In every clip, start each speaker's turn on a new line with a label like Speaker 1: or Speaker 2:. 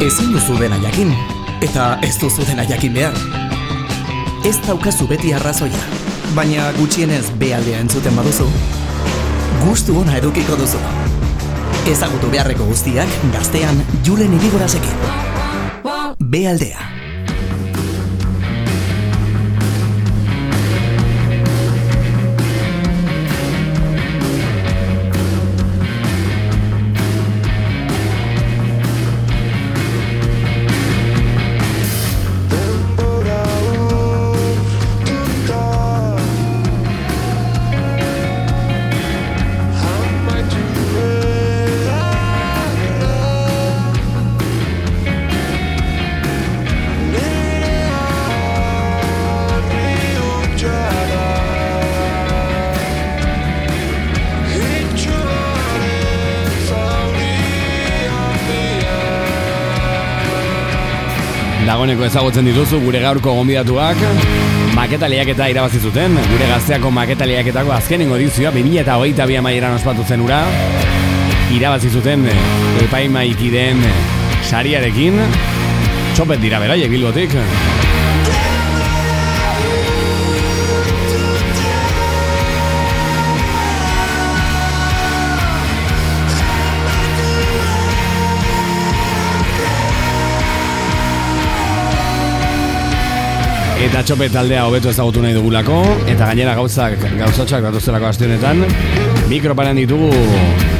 Speaker 1: Ezin duzu dena jakin, eta ez duzu dena jakin behar. Ez daukazu beti arrazoia, baina gutxienez bealdea entzuten baduzu, gustu ona edukiko duzu. Ezagutu beharreko guztiak gaztean julen irigorazekin. Bealdea.
Speaker 2: Dagoeneko ezagutzen dituzu gure gaurko gonbidatuak. Maketa lehiaketa irabazi zuten Gure gazteako maketa lehiaketako azkenengo edizioa 2008 bi amaieran ospatu zen ura. Irabazi zuten epaimaikideen sariarekin. Txopet dira beraiek bilbotik Eta txope taldea hobeto ezagutu nahi dugulako. Eta gainera gauzak gauzatxoak datuzelako aste honetan Mikroparan ditugu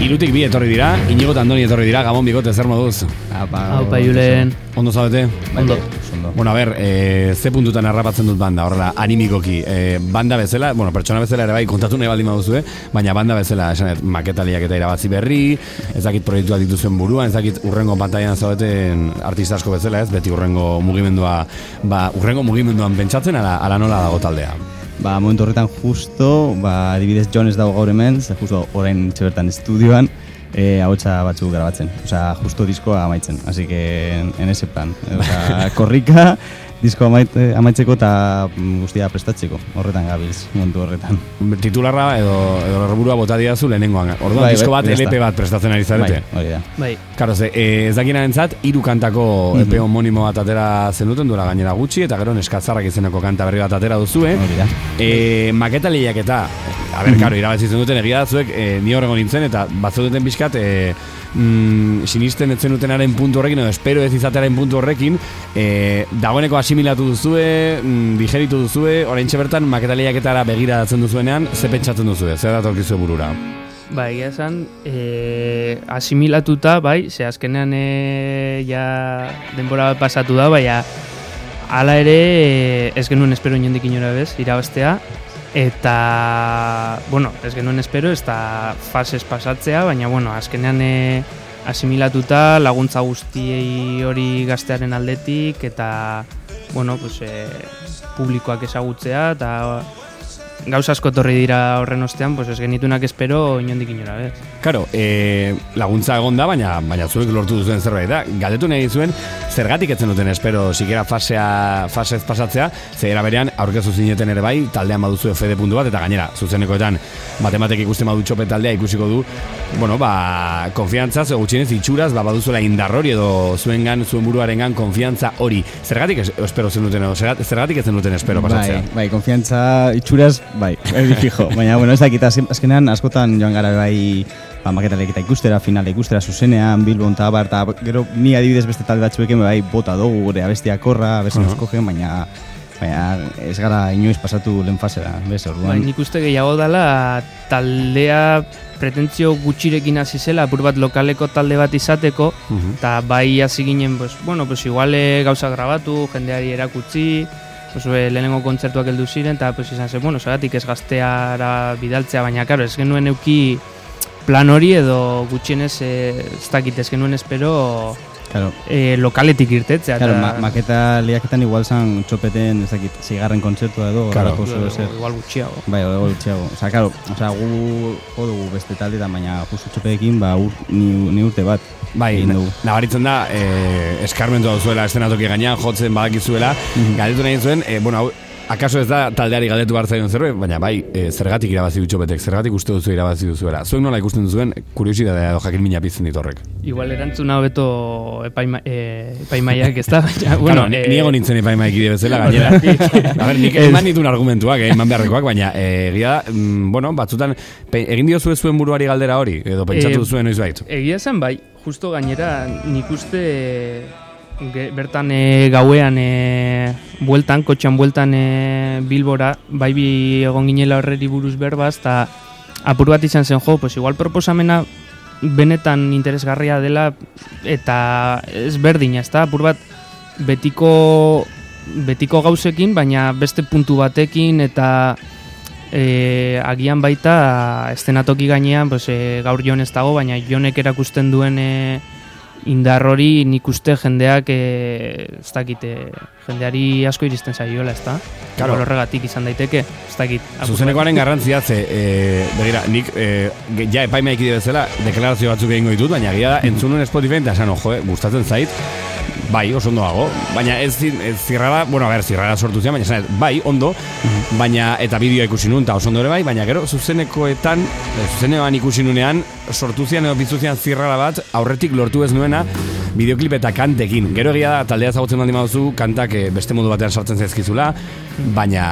Speaker 2: Irutik bi etorri dira Inigo Andoni etorri dira Gabon bigote zer moduz
Speaker 3: Apa,
Speaker 4: Haupa, Julen.
Speaker 2: Ondo zaudete?
Speaker 4: Ondo.
Speaker 3: Ondo.
Speaker 2: Bueno, a ber, e, ze puntutan harrapatzen dut banda, horrela, animikoki. E, banda bezala, bueno, pertsona bezala ere bai kontatu nahi baldin baduzue, baina banda bezala, esanet, maketaliak eta irabazi berri, ez dakit proiektuak dituzuen buruan, ez dakit urrengo pantailan zaudeten artista asko bezala ez, beti urrengo mugimendua, ba, urrengo mugimenduan pentsatzen, ala, ala nola dago taldea.
Speaker 3: Ba, momentu horretan justo, ba, adibidez Jones dago gaur hemen, ze justo orain txebertan estudioan, e, ahotsa batzuk grabatzen. Osea, justo diskoa amaitzen. Así que en, en ese plan. Osea, korrika, disko amaite, amaitzeko eta mm, guztia prestatzeko. Horretan gabilz, momentu horretan.
Speaker 2: Titularra edo, edo erburua bota diazu lehenengoan. Orduan,
Speaker 3: Bai,
Speaker 2: disko
Speaker 3: bai,
Speaker 2: bat,
Speaker 3: está.
Speaker 2: LP bat prestatzen ari zarete.
Speaker 3: Bai, hori da.
Speaker 4: Bai,
Speaker 2: Karo, ze, e, ez dakina entzat, iru kantako
Speaker 3: Mhm.
Speaker 2: EP homonimo bat atera zenuten duela gainera gutxi, eta gero neskatzarrak izeneko kanta berri bat atera duzue.
Speaker 3: Hori da.
Speaker 2: E, maketa lehiaketa, a ber, karo, irabazi zenuten egia zuek, e, ni horrengo nintzen, eta batzudeten pixkat, e, mm, sinisten etzen dutenaren puntu horrekin, edo espero ez izatearen puntu horrekin, e, dagoeneko asimilatu duzue, mm, digeritu duzue, orain bertan maketa lehiaketara begiratzen duzuenean, ze pentsatzen duzue, zer datorkizue burura?
Speaker 4: bai, esan, e, asimilatuta, bai, ze azkenean e, ja denbora bat pasatu da, baina hala ere e, ez genuen espero inondik inora bez, irabaztea, eta, bueno, ez genuen espero, ez da fases pasatzea, baina, bueno, azkenean e, asimilatuta laguntza guztiei hori gaztearen aldetik, eta, bueno, pues, e, publikoak ezagutzea, eta gauza asko etorri dira horren ostean, pues ez genitunak espero inondik inora, bez.
Speaker 2: Karo, e, laguntza egon da, baina baina zuek lortu duzuen zerbait da. Galdetu nahi zuen, zergatik etzen duten espero sikera fasea, fasez pasatzea, ze era berean aurkezu zineten ere bai, taldean baduzu fede puntu bat, eta gainera, zuzenekoetan, matematek ikusten badu txope taldea ikusiko du, bueno, ba, konfiantza, ze gutxienez itxuraz, ba, baduzuela indarrori edo zuengan, zuen buruarengan konfiantza hori. Zergatik es, espero zen duten, zergatik etzen duten espero pasatzea?
Speaker 3: Bai, bai, konfiantza itxuraz, bai, erdi fijo. Baina, bueno, ez dakit, azken- azkenean askotan joan gara bai, ba, maketalek eta ikustera, finala ikustera zuzenean, Bilbon eta bar, eta gero ni adibidez beste talde batzuekin bai bota dugu gure abestia korra, abestia uh -huh. baina baina ez gara inoiz pasatu lehen fasera, bez, orduan.
Speaker 4: nik uste gehiago dela taldea pretentzio gutxirekin hasi zela, apur bat lokaleko talde bat izateko,
Speaker 2: Mhm.
Speaker 4: eta bai hasi ginen, pues, bueno, pues igual eh, gauza grabatu, jendeari erakutsi, pues, eh, lehenengo kontzertuak heldu ziren, eta pues, izan zen, bueno, zagatik ez gazteara bidaltzea, baina, karo, ez genuen euki plan hori edo gutxienez eh, ez dakit ez genuen espero
Speaker 3: Claro,
Speaker 4: eh, lokaletik irtetzea.
Speaker 3: claro,
Speaker 4: eta-
Speaker 3: ma maketa lehiaketan igual zan txopeten, ez dakit, zigarren kontzertua edo,
Speaker 2: Claro.
Speaker 3: horrelako zuen zer.
Speaker 4: igual gutxiago.
Speaker 3: Bai, hori gutxiago. Osa, claro, osa, gu jo dugu beste taldeetan, baina justu txopeekin, ba, ur, ni, ni urte bat.
Speaker 2: Bai, nabaritzen da, eh, eskarmentu duzuela estenatoki gainean, jotzen badakizuela,
Speaker 3: Mhm.
Speaker 2: galdetu nahi zuen, eh, bueno, hau, akaso ez da taldeari galdetu behar zaion zerbait, baina bai, e, zergatik irabazi dutxo betek, zergatik uste duzu irabazi duzuela. Zuek nola ikusten duzuen, kuriosidadea edo jakin mina pizten dit horrek.
Speaker 4: Igual erantzuna hobeto epaima, e, epaimaiak ez da, baina,
Speaker 2: Bueno,
Speaker 4: bueno,
Speaker 2: ni,
Speaker 4: eh,
Speaker 2: ni egon nintzen epaimaik ide bezala, gainera. A ber, nik eman ditun argumentuak, eh, eman beharrekoak, baina eh, egia da, mm, bueno, batzutan, pe, egin dio zuen buruari galdera hori, edo pentsatu
Speaker 4: Eh,
Speaker 2: zuen noiz bait.
Speaker 4: Egia zen bai, justo gainera nik uste bertan e, gauean e, bueltan, kotxan bueltan e, Bilbora, bai bi egon ginela horreri buruz berbaz, eta apur bat izan zen jo, pues igual proposamena benetan interesgarria dela eta ez berdina, ezta? Apur bat betiko betiko gauzekin, baina beste puntu batekin eta e, agian baita estenatoki gainean pues, e, gaur jon ez dago, baina jonek erakusten duen e, indar hori nik uste jendeak e, ez dakit, e, jendeari asko iristen zaiola, ez da?
Speaker 2: Claro.
Speaker 4: horregatik izan daiteke, ez dakit.
Speaker 2: Zuzenekoaren garrantzia ze, e, begira, nik e, ja epaimaik ide bezala deklarazio batzuk egingo ditut, baina gira da, entzun nuen Spotify eta esan, ojo, eh, gustatzen zait, bai, oso ondo dago, baina ez, ez zirrara, bueno, a ber, zirrara sortu zian, baina esan, bai, ondo, baina, eta bideoa ikusi nuen, eta oso ondo ere bai, baina gero, zuzenekoetan, e, zuzenean ikusi nunean, sortu zian edo piztu zian zirrara bat, aurretik lortu ez nuena, bideoklip eta kantekin. Gero egia da, taldea zagutzen baldin baduzu, kantak eh, beste modu batean sartzen zaizkizula, baina,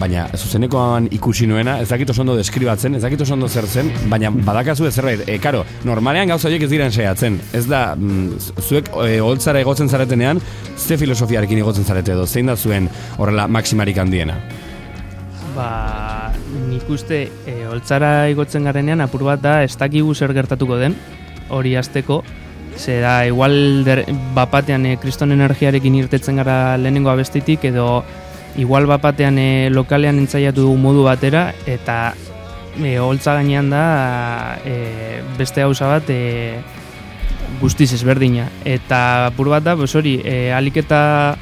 Speaker 2: baina zuzenekoan ikusi nuena, ez dakit oso ondo deskribatzen, ez dakit oso ondo zer zen, baina badakazu ez zerbait. E, karo, normalean gauza horiek ez diren saiatzen. Ez da, mm, zuek e, holtzara egotzen zaretenean, ze filosofiarekin egotzen zarete edo, zein da zuen horrela maximarik handiena.
Speaker 4: Ba, nik uste e, holtzara igotzen garenean apur bat da ez dakigu zer gertatuko den, hori azteko, ze da igual der, bapatean e, kriston energiarekin irtetzen gara lehenengo abestitik, edo igual bapatean e, lokalean entzaiatu dugu modu batera, eta e, holtza gainean da e, beste gauza bat e, guztiz ezberdina. Eta apur bat da, pues hori, e, alik eta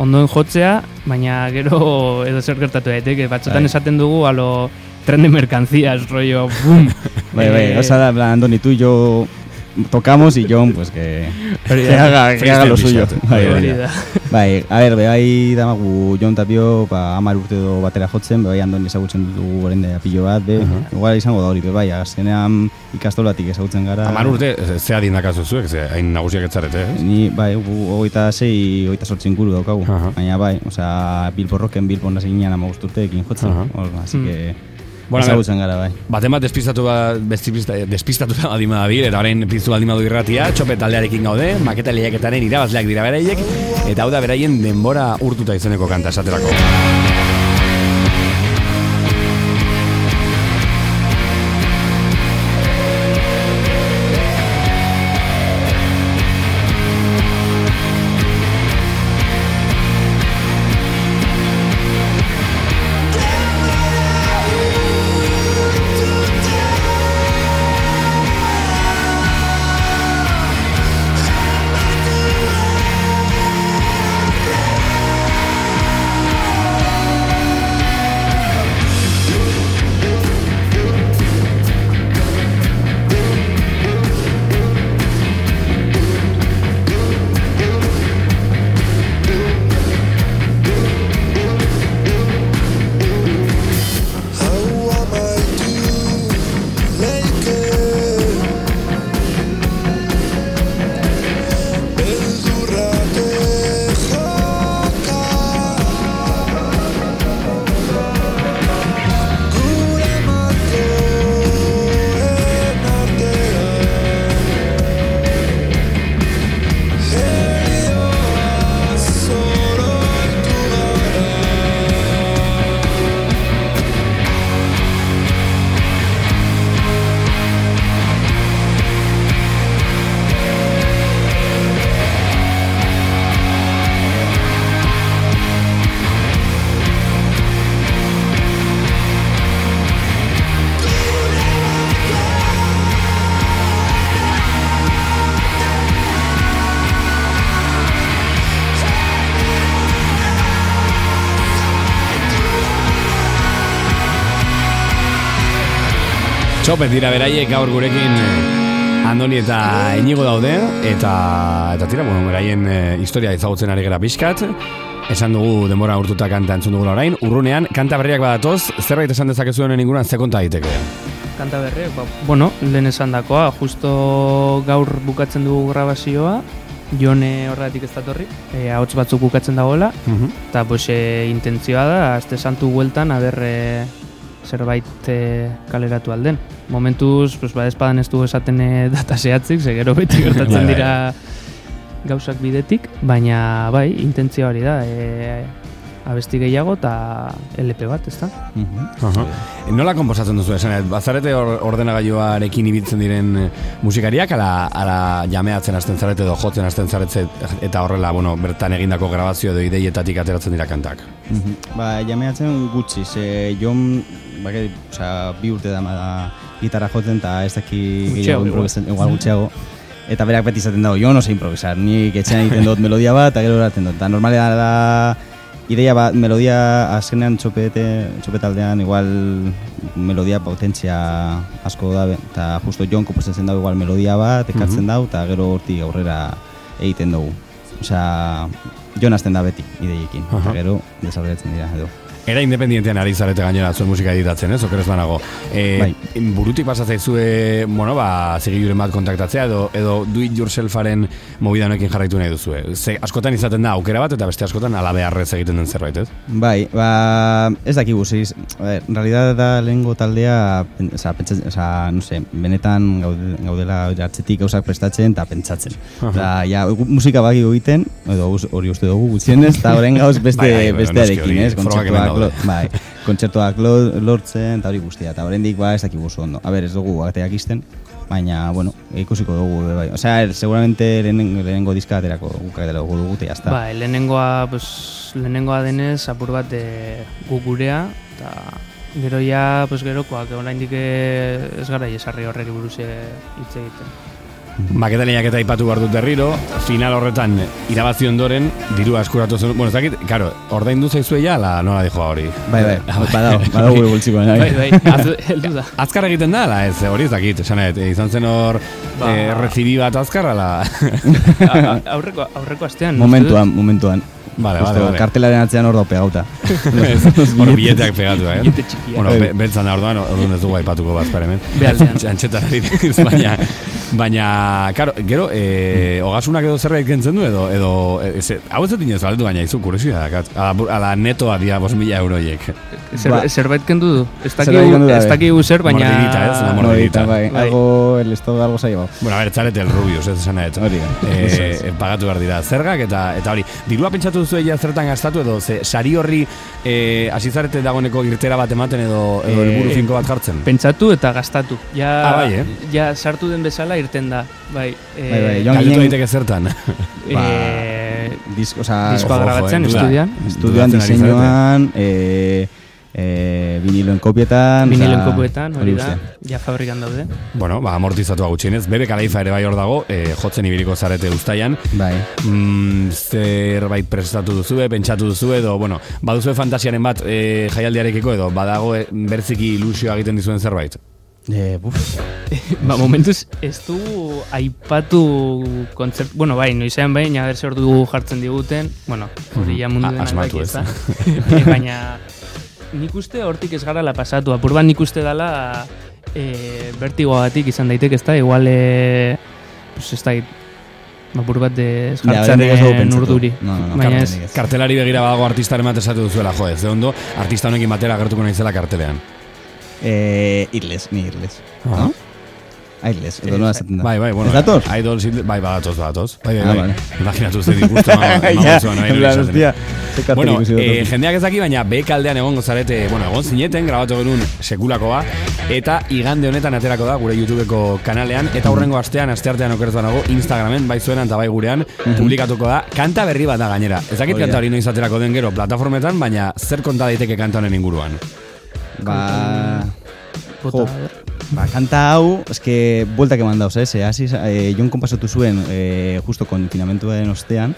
Speaker 4: ondoen jotzea, baina gero edo zer gertatu daiteke. Batzutan
Speaker 3: Bai.
Speaker 4: esaten dugu a lo tren de mercancías, rollo, bum.
Speaker 3: Bai, bai,
Speaker 4: Eh,
Speaker 3: gauza da, plan, Andoni, tú y tocamos y John, pues que, que haga, que haga lo suyo. Bai, bai, a ber, bai damagu Jon Tapio, ba, amar urte do batera jotzen, bai Andoni ezagutzen dugu orain da pilo bat, be, igual izango da hori, be, bai, azkenean ikastolatik ezagutzen gara.
Speaker 2: Amar urte, ze- zea dindakazu zuek, ze hain nagusiak etzarete, ez?
Speaker 3: Ni, bai, gu hogeita sei, hogeita sortzi inguru daukagu.
Speaker 2: Aha.
Speaker 3: Baina bai, osea, Bilborroken Bilbon hasi ginen ama urteekin jotzen.
Speaker 2: Aha.
Speaker 3: Hor, así
Speaker 4: Hmm.
Speaker 3: que,
Speaker 2: Bueno,
Speaker 3: ezagutzen gara, bai.
Speaker 2: Baten bat despistatu ba, despista, despistatu da baldin badabil, eta orain piztu baldin badu irratia, txope taldearekin gaude, maketa lehiaketaren irabazleak dira beraiek, eta hau da beraien denbora urtuta izeneko kanta esaterako. Txopet dira beraiek gaur gurekin eh, Andoni eta Inigo daude eta eta tira, bueno, beraien eh, historia ezagutzen ari gara pixkat. Esan dugu denbora urtuta kanta entzun dugula orain, urrunean, kanta berriak badatoz, zerbait esan dezakezu honen inguruan ze konta daiteke.
Speaker 4: Kanta berri, ba, bueno, lehen esan dakoa, justo gaur bukatzen dugu grabazioa, jone horretik ez datorri, e, ahots batzuk bukatzen dagoela, eta pues, e, intentzioa da, azte santu hueltan, aber e, zerbait e, kaleratu alden. Momentuz, pues, ba, espadan ez dugu esaten e, data zehatzik, ze gero beti
Speaker 2: Bai,
Speaker 4: gertatzen
Speaker 2: bai.
Speaker 4: dira gauzak bidetik, baina bai, intentzioa hori da, e, abesti gehiago eta LP bat, ez da?
Speaker 3: Mhm.
Speaker 2: Aha. Nola komposatzen duzu esan, bazarete or, ordenagailuarekin ibiltzen diren eh, musikariak, ala, ala jameatzen hasten zarete edo jotzen hasten zarete eta horrela, bueno, bertan egindako grabazio edo ideietatik ateratzen dira kantak.
Speaker 3: Mhm. Ba, jameatzen gutxi, ze jon, bake, osea, bi urte da da gitarra jotzen eta ez daki gehiago
Speaker 4: igual.
Speaker 3: igual gutxiago. Eta berak beti izaten dago, jo no sé improvisar, nik etxean egiten dut melodia bat, eta gero eraten dut. Eta normalea da, ideia bat, melodia azkenean txopete, txopetaldean igual melodia potentzia asko da, eta justo jon komposatzen dago igual melodia bat, ekartzen dau, eta gero hortik aurrera egiten dugu. Osea, jon hasten da beti ideiekin, eta gero desarrollatzen dira edo.
Speaker 2: Era independientean ari zarete gainera zuen musika editatzen, ez? Okeres banago. E,
Speaker 3: Bai.
Speaker 2: Burutik pasatzea bueno, ba, zigiluren bat kontaktatzea edo, edo do it yourselfaren movida honekin jarraitu nahi duzue. Ze, askotan izaten da aukera bat eta beste askotan ala beharrez egiten den zerbait, ez?
Speaker 3: Bai, ba, ez dakigu, ver, en realidad da lehengo taldea, oza, pentsatzen, oza, no sé, benetan gaude, gaudela atzetik gauzak prestatzen eta pentsatzen. Oza, ja, musika bagi egiten, edo hori uste dugu gutxienez, eta horren gauz beste,
Speaker 2: Bai, bai,
Speaker 3: bestearekin, ez, kontzertuak, lo, bai, kontzertuak lo- lortzen, eta hori guztia, eta horrendik ba ez dakigu oso ondo. A ber, ez dugu ateak izten, baina, bueno, ikusiko dugu, bai. Osea, seguramente lehenengo, lehenengo diska aterako guk dugu dugu, eta jazta.
Speaker 4: Ba, lehenengoa, pues, lehenengoa denez, apur bat e, gu gurea, eta gero ja, pues, gerokoak, oraindik eh, ez gara esarri horreri buruz eh, hitz egiten.
Speaker 2: Maketalinak eta ipatu behar dut berriro, final horretan irabazi ondoren, dirua eskuratu zen, bueno, ez dakit, karo, ordaindu zaizue ja, la nola dijoa hori.
Speaker 3: Bai, bai, badao, badao gure boltsikoan.
Speaker 4: Bai, bai, az- heldu da.
Speaker 2: Azkar egiten da, ala, ez, hori ez dakit, esanet, izan zen hor,
Speaker 4: Ba.
Speaker 2: eh, rezibi bat azkar, ala.
Speaker 4: A- a- aurreko, aurreko astean.
Speaker 3: Momentuan, momentuan.
Speaker 2: Vale,
Speaker 3: Justo,
Speaker 2: vale, vale.
Speaker 3: Kartelaren atzean hor dau pegauta.
Speaker 2: Hor billeteak pegatu, eh?
Speaker 4: Txikia.
Speaker 2: Bueno,
Speaker 3: Bai.
Speaker 2: be, beltzan da orduan, orduan ez dugu aipatuko bazpar hemen.
Speaker 4: Behaldean.
Speaker 2: Antxetan ari diz, baina, baina, karo, gero, e, ogasunak edo zerbait kentzen du, edo, edo, ez, hau ez dut inoz, baletu baina, izu, kuriosia dakat. Ala, bu- ala netoa dia, bos mila euroiek.
Speaker 4: Zer,
Speaker 3: Ba.
Speaker 4: zerbait kendu du. Ez dakigu,
Speaker 3: da,
Speaker 4: ez
Speaker 3: bai.
Speaker 4: dakigu zer, baina...
Speaker 2: Mordidita, ez, la mordidita.
Speaker 3: bai,
Speaker 4: Bai.
Speaker 3: algo, el estado algo saio.
Speaker 2: Bueno, a ver, txarete el Rubius, ez esan ez.
Speaker 3: Hori da.
Speaker 2: E, pagatu behar dira zergak eta eta hori. Dirua pentsatu duzu ja zertan gastatu edo ze sari horri e, asizarete dagoeneko irtera bat ematen edo, edo
Speaker 4: Eh,
Speaker 2: helburu finko bat jartzen.
Speaker 4: Pentsatu eta gastatu. Ja,
Speaker 2: Ah, bai, eh?
Speaker 4: ja sartu den bezala irten da. Bai, eh,
Speaker 3: Bai, bai, joan ginen-
Speaker 2: daiteke zertan.
Speaker 4: eh,
Speaker 3: Disk, o sea,
Speaker 4: grabatzen,
Speaker 2: eh, duda.
Speaker 4: estudian.
Speaker 2: Ari
Speaker 3: diseinuan, eh, eh, viniloen kopietan.
Speaker 4: Vinilen
Speaker 3: osea,
Speaker 4: kopuetan, hori da,
Speaker 3: guztia.
Speaker 4: ja fabrikan daude.
Speaker 2: Bueno, ba, amortizatua gutxienez. Bebe kalaifa ere bai hor dago, e, jotzen ibiliko zarete ustaian.
Speaker 3: Bai.
Speaker 2: Mm, zerbait prestatu duzue, pentsatu duzu edo, bueno, baduzue fantasiaren bat e, jaialdiarekiko edo, badago e, berziki ilusioa egiten dizuen zerbait.
Speaker 3: Eh, buf.
Speaker 4: Ba, momentuz, ez du aipatu kontzert... Bueno, bai, noizean behin, aber zer ordu jartzen diguten. Bueno, hori ja mundu
Speaker 2: Ah,
Speaker 4: denak
Speaker 2: asmatu, ez?
Speaker 4: Eh, Baina, nik uste hortik ez gara la pasatu. Apur bat nik uste dala e, bertigoagatik izan daiteke, ezta? Igual, e, pues ez da, apur bat ez
Speaker 3: ez dugu
Speaker 4: jartzen urduri.
Speaker 3: No, no, no,
Speaker 4: Baina ez,
Speaker 3: ez.
Speaker 2: Kartelari begira badago artistaren bat esatu duzuela, jo, ez de ondo, artista honekin batera agertuko naizela kartelean.
Speaker 3: Eh, irles, ni irles.
Speaker 2: Aha.
Speaker 3: No? Airles, edo nola esaten da.
Speaker 2: Bai, bai, bueno.
Speaker 3: Ez datoz?
Speaker 2: Idols, bai, badatoz, badatoz. Bai, bai,
Speaker 3: Ah,
Speaker 2: bai.
Speaker 3: vale.
Speaker 2: Imaginatu ze disgusto ma,
Speaker 3: Ja,
Speaker 2: emaguzuan,
Speaker 3: en plan, hostia, ze kartel
Speaker 2: Bueno, eh, jendeak ez daki, baina B kaldean egongo zarete, bueno, egon zineten, grabatu genuen sekulakoa, eta igande honetan aterako da gure YouTubeko kanalean, eta hurrengo astean, asteartean okerez banago, Instagramen, bai zuenan eta bai gurean, publikatuko da, kanta berri bat da gainera. Ez dakit
Speaker 3: Hori da.
Speaker 2: kanta hori noiz aterako den gero, plataformetan, baina zer konta daiteke kanta honen inguruan.
Speaker 3: Ba...
Speaker 4: bota,
Speaker 3: Jo. Ba, kanta hau, eske, bueltak eman dauz, ez? Eh, hasi, eh, jon konpasatu zuen, eh, justo konfinamentuaren ostean,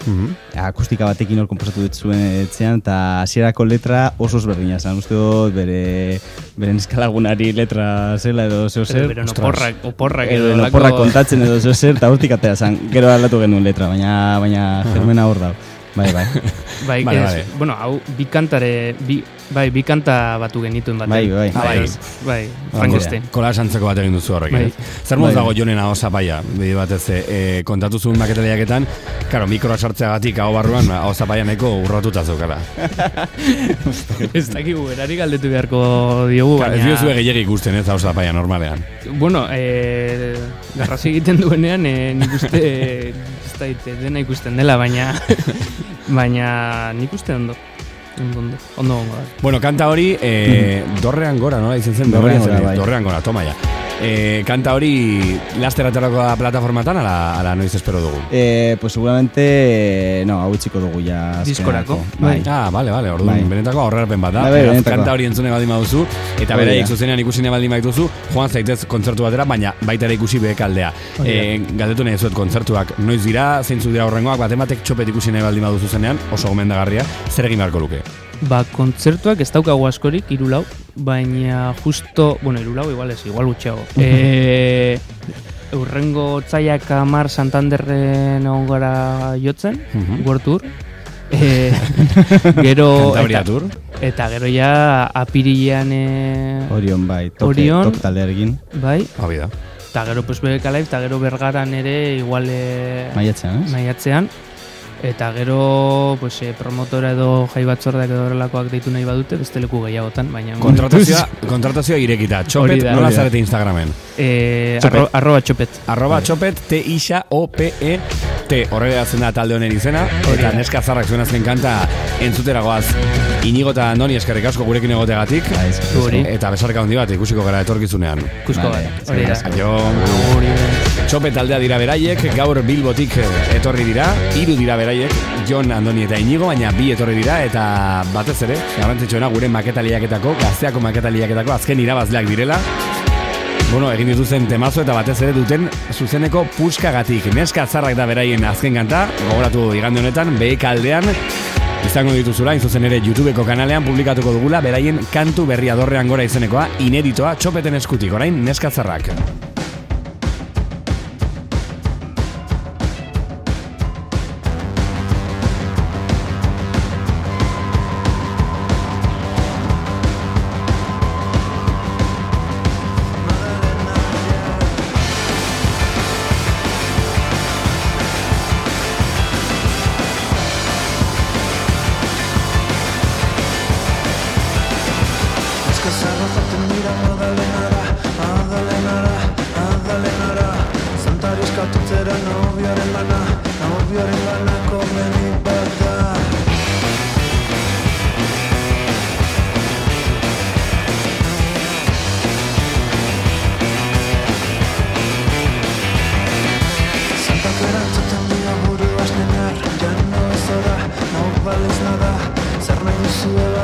Speaker 3: akustika batekin hor konposatu dut zuen etxean, eta hasierako letra oso ezberdina zen. Uste dut, bere, beren eskalagunari letra zela edo zeo zer.
Speaker 4: Pero oporrak, oporrak
Speaker 3: edo
Speaker 4: edo
Speaker 3: oporrak kontatzen edo zeo zer, eta hortik atera zen. Gero aldatu genuen letra, baina, baina germena hor da. Bai, bai.
Speaker 4: Bai,
Speaker 2: Vale,
Speaker 4: ez,
Speaker 2: vale.
Speaker 4: bueno, hau, bi kantare, bi, bai, bi kanta batu genituen batean.
Speaker 3: Bai, bai.
Speaker 2: Ah, bai.
Speaker 4: Bai, Frankenstein.
Speaker 2: Kola esantzeko bat egin duzu horrek.
Speaker 4: Bai.
Speaker 2: ez? Zer moz
Speaker 3: Bai.
Speaker 2: dago jonen hau zapaia, bide batez, e, kontatu zuen maketaliaketan, karo, mikroa sartzeagatik hau barruan, hau zapaia nahiko urratuta zeukala.
Speaker 4: Ez dakigu, erari galdetu beharko diogu, baina...
Speaker 2: Ez diozue gehiagik ikusten ez hau zapaia normalean.
Speaker 4: Bueno, eh, garrasi egiten duenean, eh, nik uste, ez da dena ikusten dela, baina, baina nik uste ondo. Ondo, ondo, ondo.
Speaker 2: Bueno, kanta hori, e, dorrean gora, nola izen zen?
Speaker 3: Dorrean
Speaker 2: Memoria
Speaker 3: gora,
Speaker 2: zen,
Speaker 3: bai.
Speaker 2: Dorrean gora, toma ya. E, kanta hori, laster aterako da plataformatan, ala, ala noiz espero dugu?
Speaker 3: Eh, pues seguramente, no, hau itxiko dugu ja.
Speaker 4: Diskorako, bai.
Speaker 2: Ah, vale, vale, orduan,
Speaker 3: Bai.
Speaker 2: benetako aurrerapen bat da.
Speaker 3: Bai, bai,
Speaker 2: kanta hori entzune baldin baduzu, eta beraiek zuzenean ikusi nahi baldin baituzu, joan zaitez kontzertu batera, baina baita ere ikusi
Speaker 4: da.
Speaker 2: E, galdetu nahi zuet kontzertuak noiz dira, zeintzu dira horrengoak, baten batek txopet ikusi nahi baldin baduzu zenean, oso gomendagarria, zer egin beharko luke?
Speaker 4: Ba, kontzertuak ez daukagu askorik, irulau, baina justo, bueno, irulau igual ez, igual gutxiago. e, urrengo txaiak amar Santanderren egon gara jotzen. World Tour. E, gero,
Speaker 2: Cantabria
Speaker 4: eta,
Speaker 2: Tour?
Speaker 4: eta gero ja apirilean, e,
Speaker 3: Orion, bai. Toke,
Speaker 4: Orion.
Speaker 3: Tok taldearekin.
Speaker 4: bai,
Speaker 2: Hau da.
Speaker 4: eta gero pues Live, eta gero bergaran ere igual e,
Speaker 3: Maiatzean, ez?
Speaker 4: maiatzean. Eta gero, pues, e, promotora edo jai batzordak edo horrelakoak deitu nahi badute, beste leku gehiagotan, baina...
Speaker 2: Kontratazioa, kontratazioa irekita.
Speaker 4: Hori
Speaker 2: Txopet,
Speaker 4: da,
Speaker 2: nola zarete Instagramen?
Speaker 4: E,
Speaker 3: Txopet.
Speaker 4: arro, arroba txopet.
Speaker 2: Arroba txopet, T isa O P E T horrela datzen da talde honen izena. Eta neska zarrak zuen azken kanta entzutera goaz. Inigo eta Andoni eskerrik asko gurekin egoteagatik.
Speaker 3: Bai,
Speaker 2: eta besarka handi bat ikusiko gara etorkizunean.
Speaker 4: Kusko
Speaker 3: Vale,
Speaker 4: bat, hori da.
Speaker 2: Aio Txopet taldea dira beraiek, gaur Bilbotik etorri dira, hiru dira beraiek, Jon, Andoni eta Inigo, baina bi etorri dira, eta batez ere, garrantzitsuena gure maketaliaketako, gazteako maketaliaketako azken irabazleak direla, Bueno, egin dituzen temazo eta batez ere duten zuzeneko puskagatik. Neska zarrak da beraien azken kanta, gogoratu igande honetan, behek aldean, izango dituzula, hain zuzen ere YouTubeko kanalean publikatuko dugula, beraien kantu berria dorrean gora izenekoa, ineditoa, txopeten eskutik, orain neska zarrak.
Speaker 5: sacar falta mira nada dale nada dale nada santario scatotero novio lana estamos viendo lana con mi bajada santa guerra totalmente duro a estenar no sobra no vales nada sernos